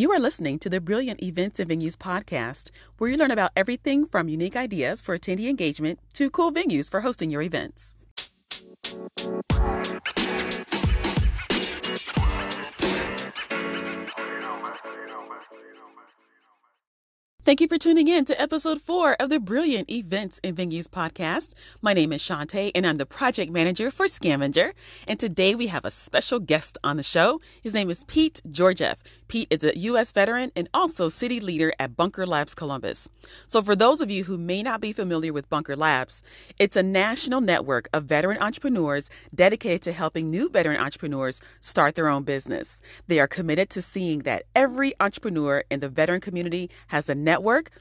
You are listening to the Brilliant Events and Venues podcast, where you learn about everything from unique ideas for attendee engagement to cool venues for hosting your events. Thank you for tuning in to episode four of the Brilliant Events and Venues podcast. My name is Shantae, and I'm the project manager for Scavenger. And today we have a special guest on the show. His name is Pete Georgeff. Pete is a U.S. veteran and also city leader at Bunker Labs Columbus. So, for those of you who may not be familiar with Bunker Labs, it's a national network of veteran entrepreneurs dedicated to helping new veteran entrepreneurs start their own business. They are committed to seeing that every entrepreneur in the veteran community has a network,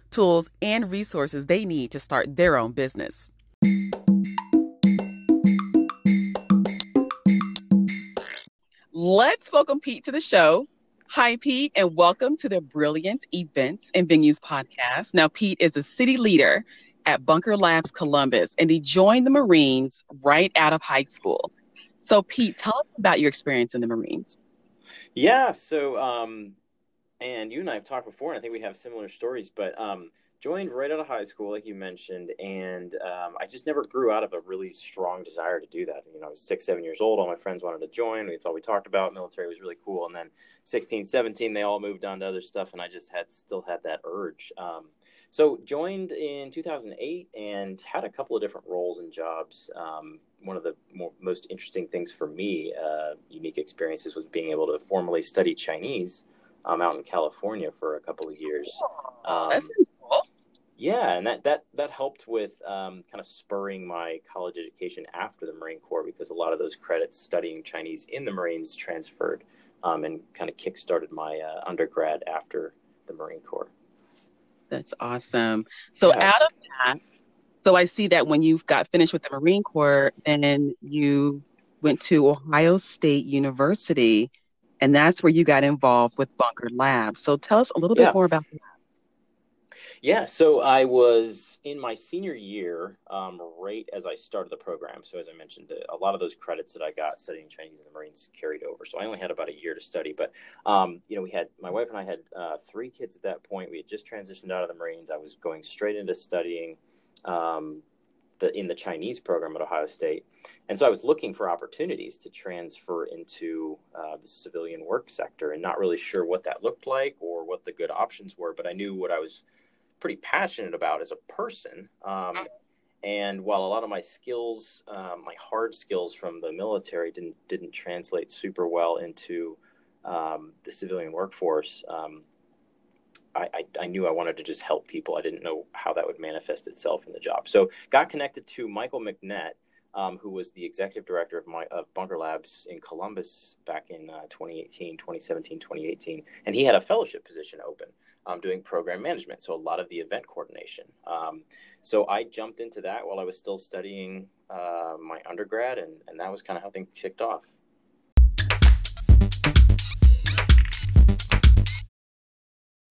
tools, and resources they need to start their own business. Let's welcome Pete to the show. Hi, Pete, and welcome to the Brilliant Events and Venues podcast. Now, Pete is a city leader at Bunker Labs Columbus, and he joined the Marines right out of high school. So, Pete, tell us about your experience in the Marines. Yeah, so, um, and you and I have talked before, and I think we have similar stories, but um, joined right out of high school, like you mentioned, and um, I just never grew out of a really strong desire to do that. You know, I was six, seven years old. All my friends wanted to join. It's all we talked about. Military was really cool. And then 16, 17, they all moved on to other stuff, and I just had still had that urge. Um, so joined in 2008 and had a couple of different roles and jobs. Um, one of the more, most interesting things for me, uh, unique experiences, was being able to formally study Chinese um, out in California for a couple of years. Um, yeah, and that that that helped with um, kind of spurring my college education after the Marine Corps because a lot of those credits studying Chinese in the Marines transferred um, and kind of kickstarted my uh, undergrad after the Marine Corps. That's awesome. So yeah. out of that, so I see that when you got finished with the Marine Corps, then you went to Ohio State University, and that's where you got involved with Bunker Labs. So tell us a little bit more about that. Yeah, so I was in my senior year, um, right as I started the program. So as I mentioned, a lot of those credits that I got studying Chinese in the Marines carried over. So I only had about a year to study, but um, you know, we had my wife and I had uh, three kids at that point. We had just transitioned out of the Marines. I was going straight into studying um, the in the Chinese program at Ohio State, and so I was looking for opportunities to transfer into uh, the civilian work sector, and not really sure what that looked like or what the good options were. But I knew what I was pretty passionate about as a person. Um, and while a lot of my skills, um, my hard skills from the military didn't didn't translate super well into um, the civilian workforce, um, I, I, I, knew I wanted to just help people. I didn't know how that would manifest itself in the job. So got connected to Michael McNett, um, who was the executive director of, my, of Bunker Labs in Columbus back in uh, 2018, 2017, 2018. And he had a fellowship position open um, doing program management. So a lot of the event coordination. Um, so I jumped into that while I was still studying uh, my undergrad, and, and that was kind of how things kicked off.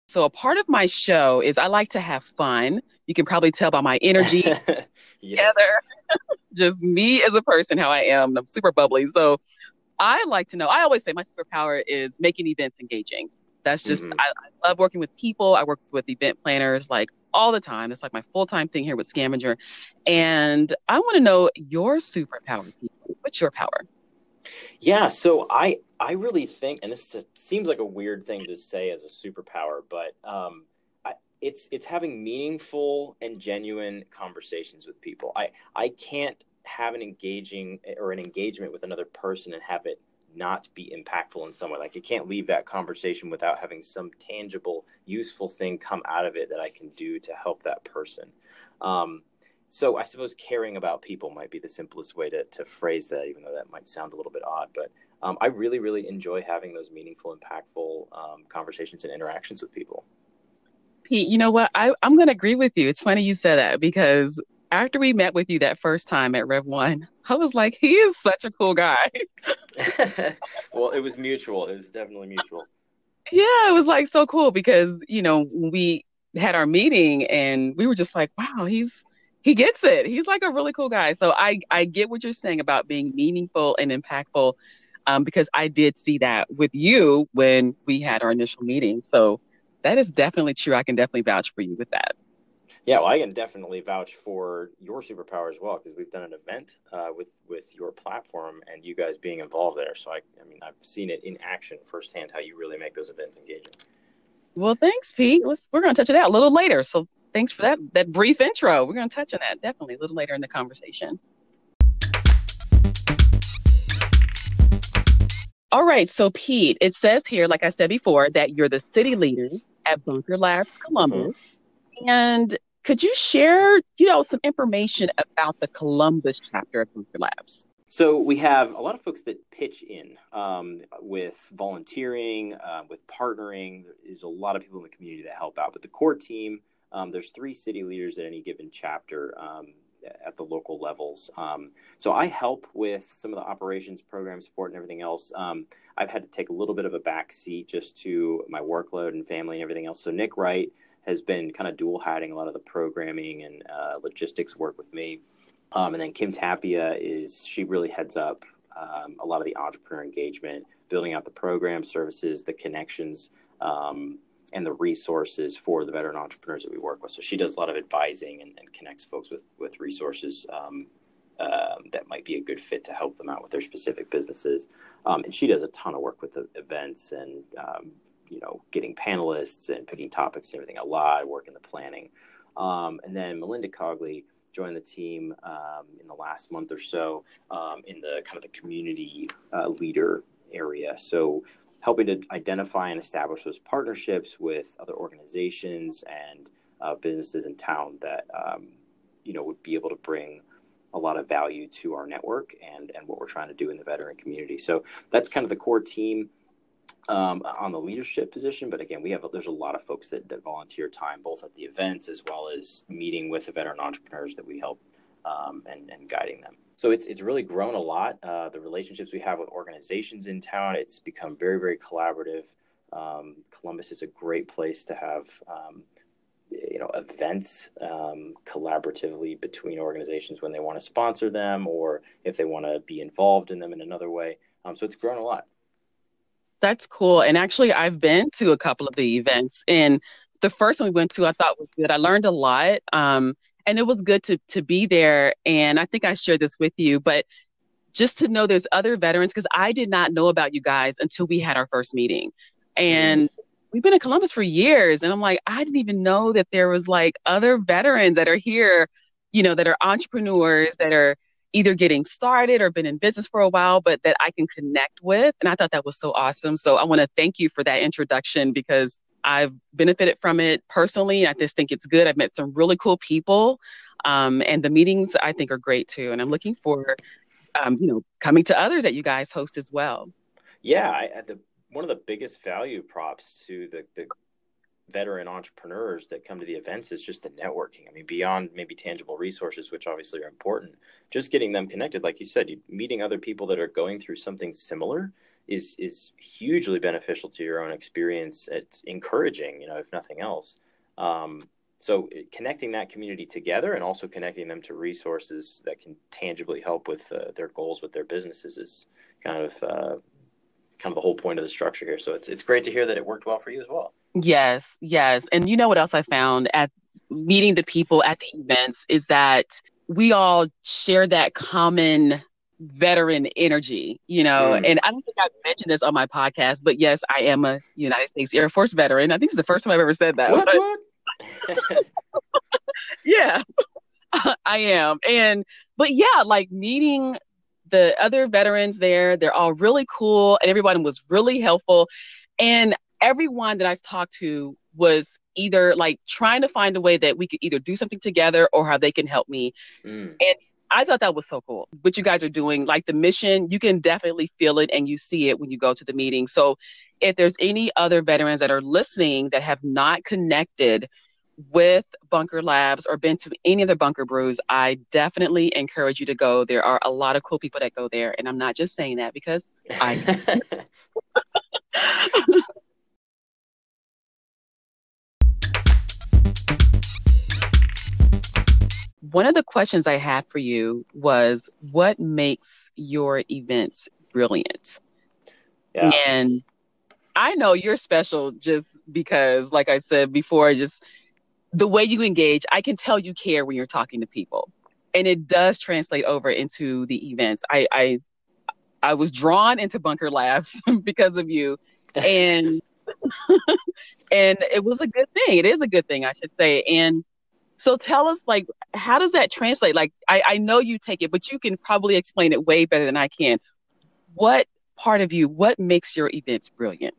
So a part of my show is I like to have fun. You can probably tell by my energy together. Just me as a person, how I am. I'm super bubbly. So I like to know. I always say my superpower is making events engaging. That's just mm-hmm. I, I, love working with people. I work with event planners like all the time. It's like my full time thing here with Scavenger, and I want to know your superpower. What's your power? Yeah, so I I really think, and this seems like a weird thing to say as a superpower, but um, I, it's it's having meaningful and genuine conversations with people. I I can't have an engaging or an engagement with another person and have it not be impactful in some way. Like you can't leave that conversation without having some tangible, useful thing come out of it that I can do to help that person. Um, so I suppose caring about people might be the simplest way to, to phrase that, even though that might sound a little bit odd. But um, I really, really enjoy having those meaningful, impactful um, conversations and interactions with people. Pete, you know what? I, I'm going to agree with you. It's funny you said that because after we met with you that first time at Rev1, I was like, he is such a cool guy. well, it was mutual. It was definitely mutual. Yeah, it was like so cool because you know we had our meeting and we were just like, wow, he's he gets it. He's like a really cool guy. So I I get what you're saying about being meaningful and impactful. um, because I did see that with you when we had our initial meeting. So that is definitely true. I can definitely vouch for you with that. Yeah, well, I can definitely vouch for your superpower as well because we've done an event uh, with with your platform and you guys being involved there. So I, I mean, I've seen it in action firsthand how you really make those events engaging. Well, thanks, Pete. Let's we're going to touch on that a little later. So thanks for that that brief intro. We're going to touch on that definitely a little later in the conversation. All right, so Pete, it says here, like I said before, that you're the city leader at Bunker Labs Columbus. Mm-hmm. And could you share, you know, some information about the Columbus chapter of Bunker Labs? So we have a lot of folks that pitch in um, with volunteering, uh, with partnering. There's a lot of people in the community that help out. But the core team, um, there's three city leaders at any given chapter. Um, at the local levels. Um, so I help with some of the operations, program support, and everything else. Um, I've had to take a little bit of a back seat just to my workload and family and everything else. So Nick Wright has been kind of dual hatting a lot of the programming and uh, logistics work with me. Um, and then Kim Tapia is she really heads up um, a lot of the entrepreneur engagement, building out the program services, the connections. Um, and the resources for the veteran entrepreneurs that we work with. So she does a lot of advising and, and connects folks with with resources um, uh, that might be a good fit to help them out with their specific businesses. Um, and she does a ton of work with the events and um, you know getting panelists and picking topics and everything. A lot of work in the planning. Um, and then Melinda Cogley joined the team um, in the last month or so in the kind of the community uh, leader area. So helping to identify and establish those partnerships with other organizations and uh, businesses in town that um, you know would be able to bring a lot of value to our network and and what we're trying to do in the veteran community. So that's kind of the core team um, on the leadership position. But again, we have there's a lot of folks that, that volunteer time both at the events as well as meeting with the veteran entrepreneurs that we help um, and and guiding them so it's it's really grown a lot. Uh, the relationships we have with organizations in town, it's become very very collaborative. Um, Columbus is a great place to have um, you know events um, collaboratively between organizations when they want to sponsor them or if they want to be involved in them in another way. Um, so it's grown a lot. That's cool. And actually, I've been to a couple of the events, and the first one we went to, I thought was good. I learned a lot. Um, and it was good to to be there. And I think I shared this with you, but just to know there's other veterans because I did not know about you guys until we had our first meeting, and mm-hmm. we've been in Columbus for years, and I'm like, I didn't even know that there was like other veterans that are here, you know, that are entrepreneurs that are either getting started or been in business for a while, but that I can connect with. And I thought that was so awesome. So I want to thank you for that introduction because I've benefited from it personally. I just think it's good. I've met some really cool people, um, and the meetings I think are great too. And I'm looking for, um, you know, coming to others that you guys host as well. Yeah, I, the one of the biggest value props to the, the veteran entrepreneurs that come to the events is just the networking. I mean, beyond maybe tangible resources, which obviously are important, just getting them connected, like you said, meeting other people that are going through something similar is is hugely beneficial to your own experience. It's encouraging, you know, if nothing else. Um, so connecting that community together and also connecting them to resources that can tangibly help with uh, their goals with their businesses is kind of uh, kind of the whole point of the structure here. So it's it's great to hear that it worked well for you as well. Yes, yes. And you know what else I found at meeting the people at the events is that we all share that common veteran energy, you know. Mm. And I don't think I've mentioned this on my podcast, but yes, I am a United States Air Force veteran. I think it's the first time I've ever said that. What, what? yeah, I am. And, but yeah, like meeting the other veterans there, they're all really cool and everyone was really helpful. And everyone that I've talked to was either like trying to find a way that we could either do something together or how they can help me. Mm. And I thought that was so cool. What you guys are doing, like the mission, you can definitely feel it and you see it when you go to the meeting. So if there's any other veterans that are listening that have not connected with Bunker Labs or been to any of the Bunker Brews, I definitely encourage you to go. There are a lot of cool people that go there. And I'm not just saying that because I. One of the questions I had for you was what makes your events brilliant? Yeah. And I know you're special just because, like I said before, just the way you engage, I can tell you care when you're talking to people. And it does translate over into the events. I I, I was drawn into Bunker Labs because of you. And and it was a good thing. It is a good thing, I should say. And so tell us, like, how does that translate? Like, I, I know you take it, but you can probably explain it way better than I can. What part of you, what makes your events brilliant?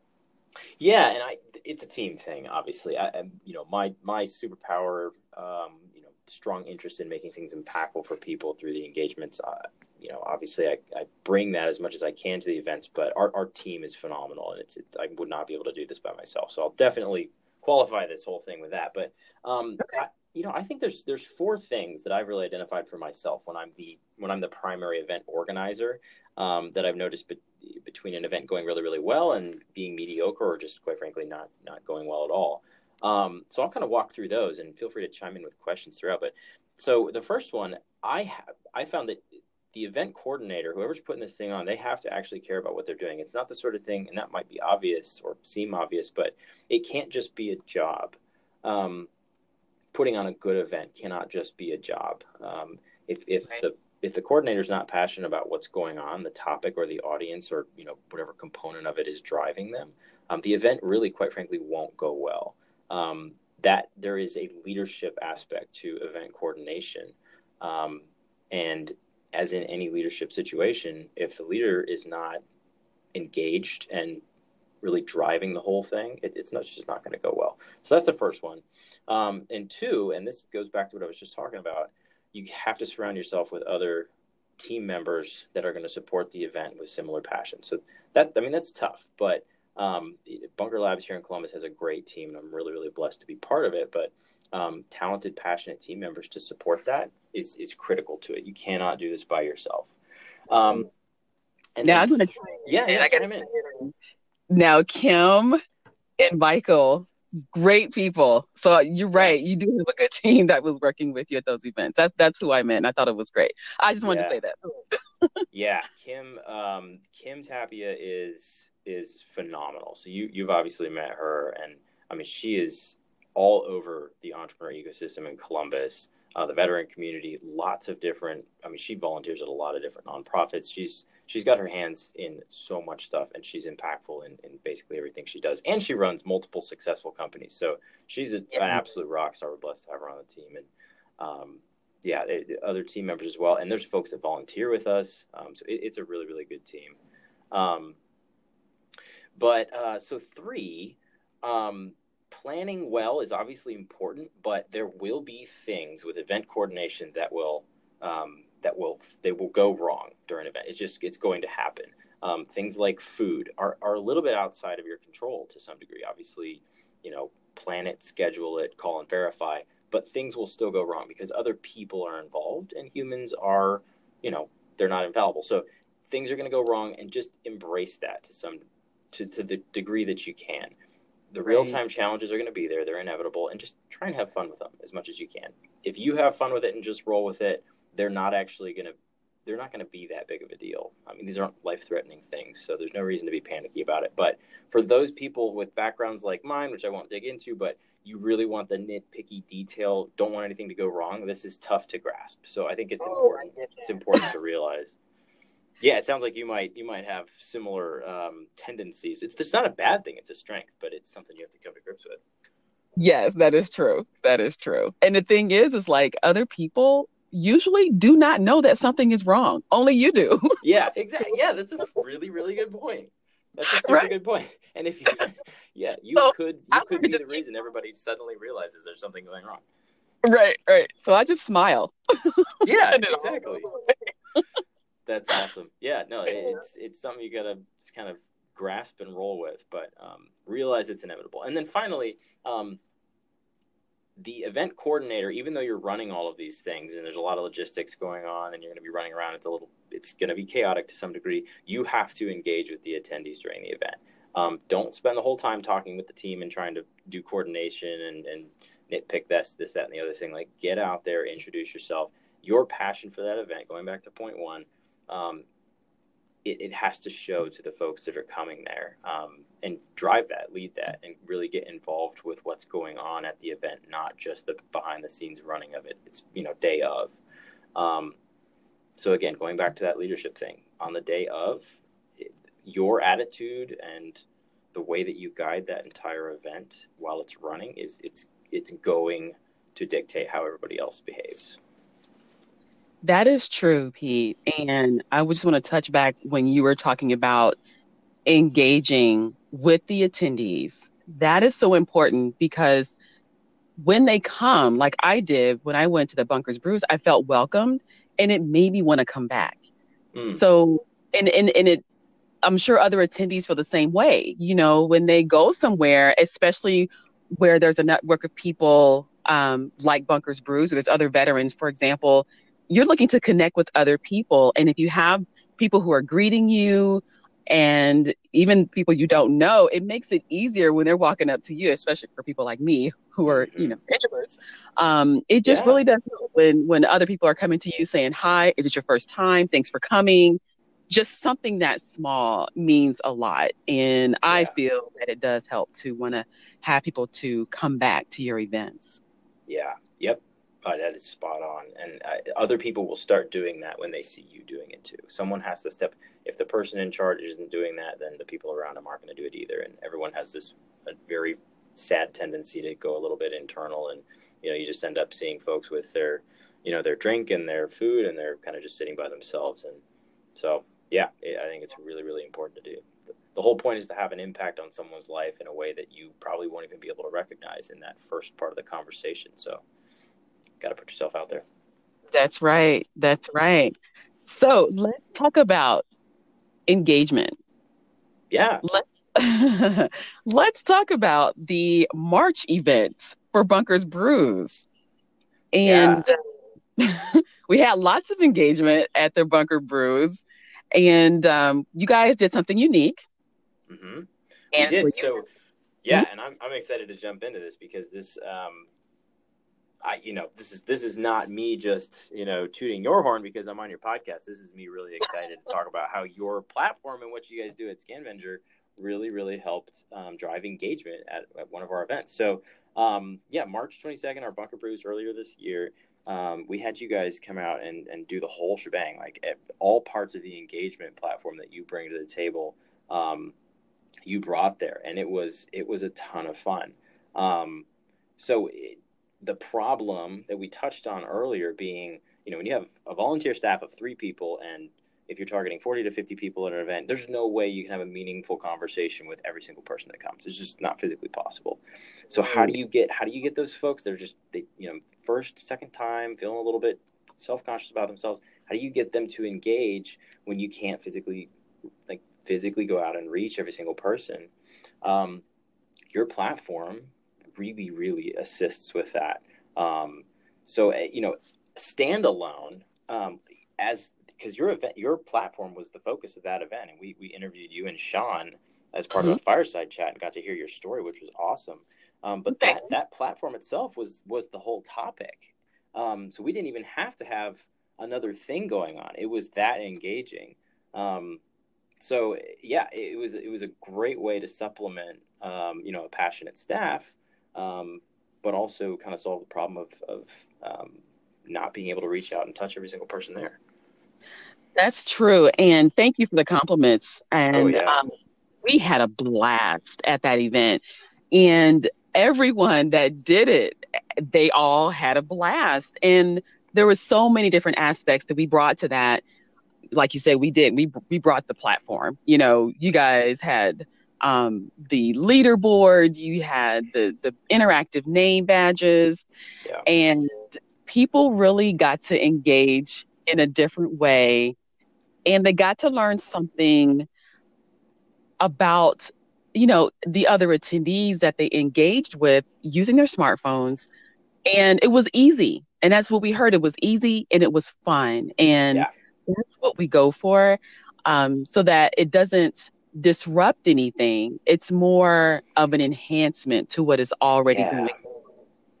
Yeah, and I, it's a team thing, obviously. I, you know, my my superpower, um, you know, strong interest in making things impactful for people through the engagements. Uh, you know, obviously, I, I bring that as much as I can to the events, but our, our team is phenomenal, and it's it, I would not be able to do this by myself. So I'll definitely qualify this whole thing with that. But um, okay. I, you know, I think there's there's four things that I've really identified for myself when I'm the when I'm the primary event organizer um, that I've noticed be- between an event going really really well and being mediocre or just quite frankly not not going well at all. Um, so I'll kind of walk through those and feel free to chime in with questions throughout. But so the first one I have I found that the event coordinator, whoever's putting this thing on, they have to actually care about what they're doing. It's not the sort of thing, and that might be obvious or seem obvious, but it can't just be a job. Um, putting on a good event cannot just be a job. Um, if if right. the if the coordinator is not passionate about what's going on, the topic or the audience or you know whatever component of it is driving them, um, the event really, quite frankly, won't go well. Um, that there is a leadership aspect to event coordination, um, and as in any leadership situation, if the leader is not engaged and really driving the whole thing, it, it's not, just not going to go well. So that's the first one. Um, and two, and this goes back to what I was just talking about, you have to surround yourself with other team members that are going to support the event with similar passion. So that, I mean, that's tough, but um, Bunker Labs here in Columbus has a great team, and I'm really, really blessed to be part of it. But um, talented, passionate team members to support that is is critical to it. You cannot do this by yourself. Um, and now I'm going to yeah, yeah, I got him in. Now Kim and Michael, great people. So you're right. You do have a good team that was working with you at those events. That's that's who I meant. I thought it was great. I just wanted yeah. to say that. yeah, Kim um, Kim Tapia is is phenomenal. So you you've obviously met her, and I mean she is all over the entrepreneur ecosystem in Columbus, uh, the veteran community. Lots of different. I mean, she volunteers at a lot of different nonprofits. She's she's got her hands in so much stuff and she's impactful in, in basically everything she does. And she runs multiple successful companies. So she's a, yeah. an absolute rock star. We're blessed to have her on the team. And um, yeah it, other team members as well. And there's folks that volunteer with us. Um, so it, it's a really really good team. Um, but uh, so three um, planning well is obviously important but there will be things with event coordination that will um, that will they will go wrong during an event. It's just it's going to happen. Um, things like food are, are a little bit outside of your control to some degree. Obviously, you know, plan it, schedule it, call and verify, but things will still go wrong because other people are involved and humans are, you know, they're not infallible. So things are going to go wrong and just embrace that to some to, to the degree that you can. The real time challenges are going to be there. They're inevitable and just try and have fun with them as much as you can. If you have fun with it and just roll with it, they're not actually going to they're not going to be that big of a deal. I mean, these aren't life threatening things, so there's no reason to be panicky about it. But for those people with backgrounds like mine, which I won't dig into, but you really want the nitpicky detail, don't want anything to go wrong, this is tough to grasp. So I think it's oh, important. It's important to realize. Yeah, it sounds like you might you might have similar um, tendencies. It's it's not a bad thing; it's a strength, but it's something you have to come to grips with. Yes, that is true. That is true. And the thing is, is like other people usually do not know that something is wrong. Only you do. yeah, exactly. Yeah, that's a really, really good point. That's a super right. good point. And if you, yeah, you so, could, you I could be the reason everybody suddenly realizes there's something going wrong. Right, right. So I just smile. yeah, exactly. that's awesome. Yeah, no, it's it's something you gotta just kind of grasp and roll with, but um, realize it's inevitable. And then finally, um, the event coordinator, even though you're running all of these things and there's a lot of logistics going on and you're going to be running around, it's a little, it's going to be chaotic to some degree. You have to engage with the attendees during the event. Um, don't spend the whole time talking with the team and trying to do coordination and, and nitpick this, this, that, and the other thing. Like get out there, introduce yourself, your passion for that event. Going back to point one, um, it, it has to show to the folks that are coming there um, and drive that, lead that, and really get involved with what's going on at the event, not just the behind the scenes running of it. It's you know day of. Um, so again, going back to that leadership thing, on the day of, it, your attitude and the way that you guide that entire event while it's running is it's it's going to dictate how everybody else behaves. That is true, Pete. And I just want to touch back when you were talking about engaging with the attendees. That is so important because when they come, like I did when I went to the Bunkers Brews, I felt welcomed and it made me want to come back. Mm. So, and, and, and it, I'm sure other attendees feel the same way. You know, when they go somewhere, especially where there's a network of people um, like Bunkers Brews, or there's other veterans, for example, you're looking to connect with other people. And if you have people who are greeting you and even people you don't know, it makes it easier when they're walking up to you, especially for people like me who are, you know, introverts. Um, it just yeah. really does when when other people are coming to you saying, Hi, is it your first time? Thanks for coming. Just something that small means a lot. And yeah. I feel that it does help to want to have people to come back to your events. Yeah. Yep. That is spot on. And uh, other people will start doing that when they see you doing it too. Someone has to step. If the person in charge isn't doing that, then the people around them aren't going to do it either. And everyone has this very sad tendency to go a little bit internal, and you know, you just end up seeing folks with their, you know, their drink and their food, and they're kind of just sitting by themselves. And so, yeah, I think it's really, really important to do. The whole point is to have an impact on someone's life in a way that you probably won't even be able to recognize in that first part of the conversation. So got to put yourself out there. That's right. That's right. So let's talk about engagement. Yeah. Let, let's talk about the March events for Bunkers Brews. And yeah. we had lots of engagement at the Bunker Brews. And um, you guys did something unique. Mm-hmm. We did. So, yeah, mm-hmm. and I'm, I'm excited to jump into this because this um, I, you know, this is this is not me just you know tooting your horn because I'm on your podcast. This is me really excited to talk about how your platform and what you guys do at Scavenger really really helped um, drive engagement at, at, one of our events. So um, yeah, March 22nd, our Bunker Brews earlier this year. Um, we had you guys come out and, and do the whole shebang, like all parts of the engagement platform that you bring to the table. Um, you brought there, and it was it was a ton of fun. Um, so it, the problem that we touched on earlier being, you know, when you have a volunteer staff of three people and if you're targeting 40 to 50 people at an event, there's no way you can have a meaningful conversation with every single person that comes. It's just not physically possible. So how do you get how do you get those folks? They're just they you know first second time feeling a little bit self conscious about themselves. How do you get them to engage when you can't physically like physically go out and reach every single person? Um, your platform really, really assists with that. Um, so, eh, you know, standalone um, as because your event, your platform was the focus of that event, and we we interviewed you and Sean as part mm-hmm. of a fireside chat and got to hear your story, which was awesome. Um, but that that platform itself was was the whole topic. Um, so we didn't even have to have another thing going on. It was that engaging. Um, so yeah, it was it was a great way to supplement um, you know a passionate staff um, but also kind of solve the problem of, of um, not being able to reach out and touch every single person there. That's true. And thank you for the compliments. And oh, yeah. um, we had a blast at that event. And everyone that did it, they all had a blast. And there were so many different aspects that we brought to that. Like you said, we did. We we brought the platform. You know, you guys had um, the leaderboard, you had the the interactive name badges, yeah. and people really got to engage in a different way, and they got to learn something about you know the other attendees that they engaged with using their smartphones and it was easy and that's what we heard it was easy and it was fun and yeah. that's what we go for um, so that it doesn't disrupt anything. It's more of an enhancement to what is already yeah. going.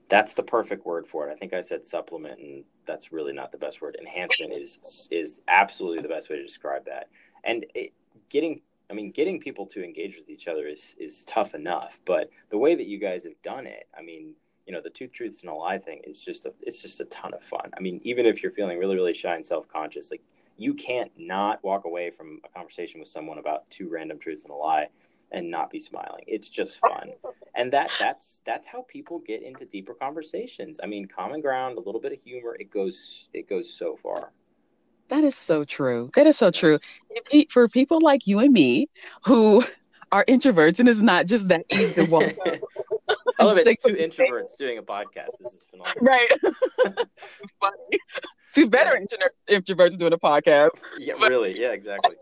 That's the perfect word for it. I think I said supplement, and that's really not the best word. Enhancement is is absolutely the best way to describe that. and it, getting I mean, getting people to engage with each other is is tough enough, but the way that you guys have done it, I mean, you know, the two truths and a lie thing is just a it's just a ton of fun. I mean, even if you're feeling really really shy and self conscious, like you can't not walk away from a conversation with someone about two random truths and a lie and not be smiling. It's just fun. And that that's that's how people get into deeper conversations. I mean, common ground, a little bit of humor, it goes it goes so far. That is so true. That is so true. For people like you and me who are introverts, and it's not just that easy to walk. I love it. It's two introverts doing a podcast. This is phenomenal. Right. funny. Two better introverts doing a podcast. Yeah, really. Yeah, exactly.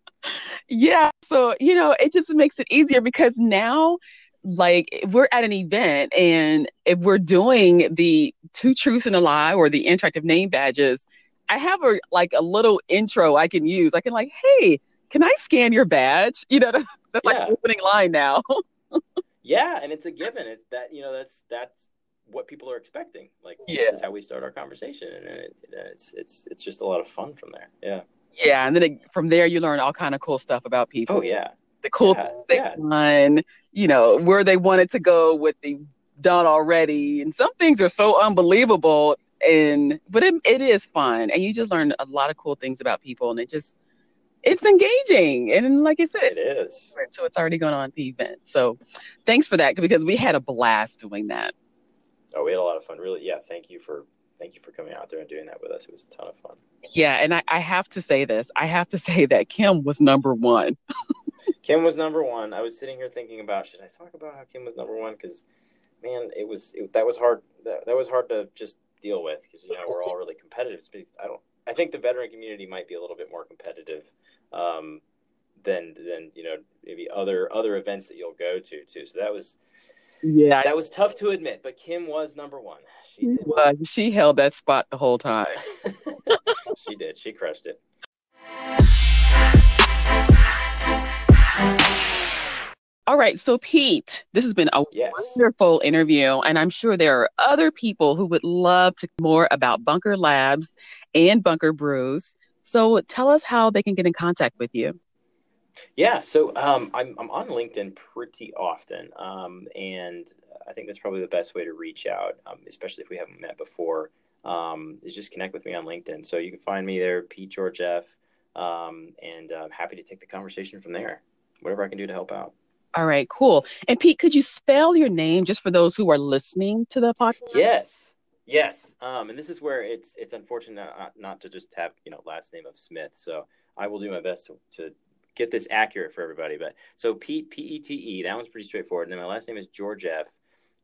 yeah. So, you know, it just makes it easier because now like we're at an event and if we're doing the two truths and a lie or the interactive name badges I have a like a little intro I can use. I can like, hey, can I scan your badge? You know, that's like yeah. opening line now. yeah, and it's a given. It's that you know that's that's what people are expecting. Like yeah. this is how we start our conversation, and it, it's it's it's just a lot of fun from there. Yeah. Yeah, and then it, from there you learn all kind of cool stuff about people. Oh yeah. The cool yeah, things yeah. done, you know, where they wanted to go, what they've done already, and some things are so unbelievable and but it, it is fun and you just learn a lot of cool things about people and it just it's engaging and like i said it is so it's already going on the event so thanks for that because we had a blast doing that oh we had a lot of fun really yeah thank you for thank you for coming out there and doing that with us it was a ton of fun yeah and i, I have to say this i have to say that kim was number one kim was number one i was sitting here thinking about should i talk about how kim was number one because man it was it, that was hard that, that was hard to just deal with because you know we're all really competitive. I don't. I think the veteran community might be a little bit more competitive um, than than you know maybe other other events that you'll go to too. So that was yeah that was tough to admit, but Kim was number one. She did. Uh, she held that spot the whole time. she did. She crushed it. All right. So, Pete, this has been a yes. wonderful interview. And I'm sure there are other people who would love to more about Bunker Labs and Bunker Brews. So, tell us how they can get in contact with you. Yeah. So, um, I'm, I'm on LinkedIn pretty often. Um, and I think that's probably the best way to reach out, um, especially if we haven't met before, um, is just connect with me on LinkedIn. So, you can find me there, Pete Georgeff. Um, and I'm happy to take the conversation from there. Whatever I can do to help out. All right, cool. And Pete, could you spell your name just for those who are listening to the podcast? Yes, yes. Um, and this is where it's it's unfortunate not, not to just have you know last name of Smith. So I will do my best to, to get this accurate for everybody. But so Pete P E T E that one's pretty straightforward. And then my last name is Georgeff.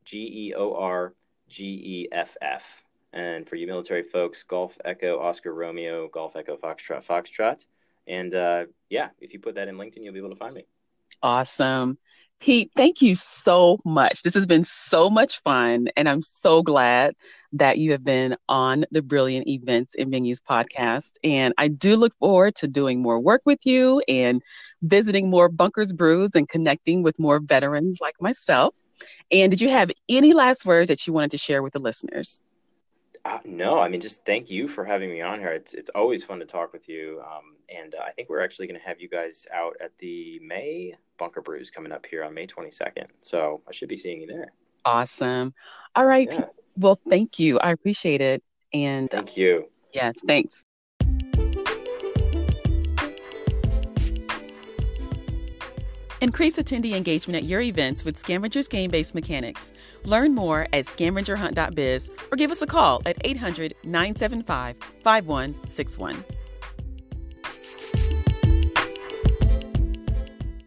G E O R G E F F. And for you military folks, Golf Echo Oscar Romeo Golf Echo Foxtrot Foxtrot. And uh, yeah, if you put that in LinkedIn, you'll be able to find me. Awesome. Pete, thank you so much. This has been so much fun, and I'm so glad that you have been on the Brilliant Events and Venues podcast. And I do look forward to doing more work with you and visiting more Bunkers Brews and connecting with more veterans like myself. And did you have any last words that you wanted to share with the listeners? Uh, no, I mean, just thank you for having me on here. It's it's always fun to talk with you. Um, and uh, I think we're actually going to have you guys out at the May Bunker Brews coming up here on May 22nd. So I should be seeing you there. Awesome. All right. Yeah. Well, thank you. I appreciate it. And thank you. Yeah, thanks. Increase attendee engagement at your events with Scavenger's game based mechanics. Learn more at scavengerhunt.biz or give us a call at 800 975 5161.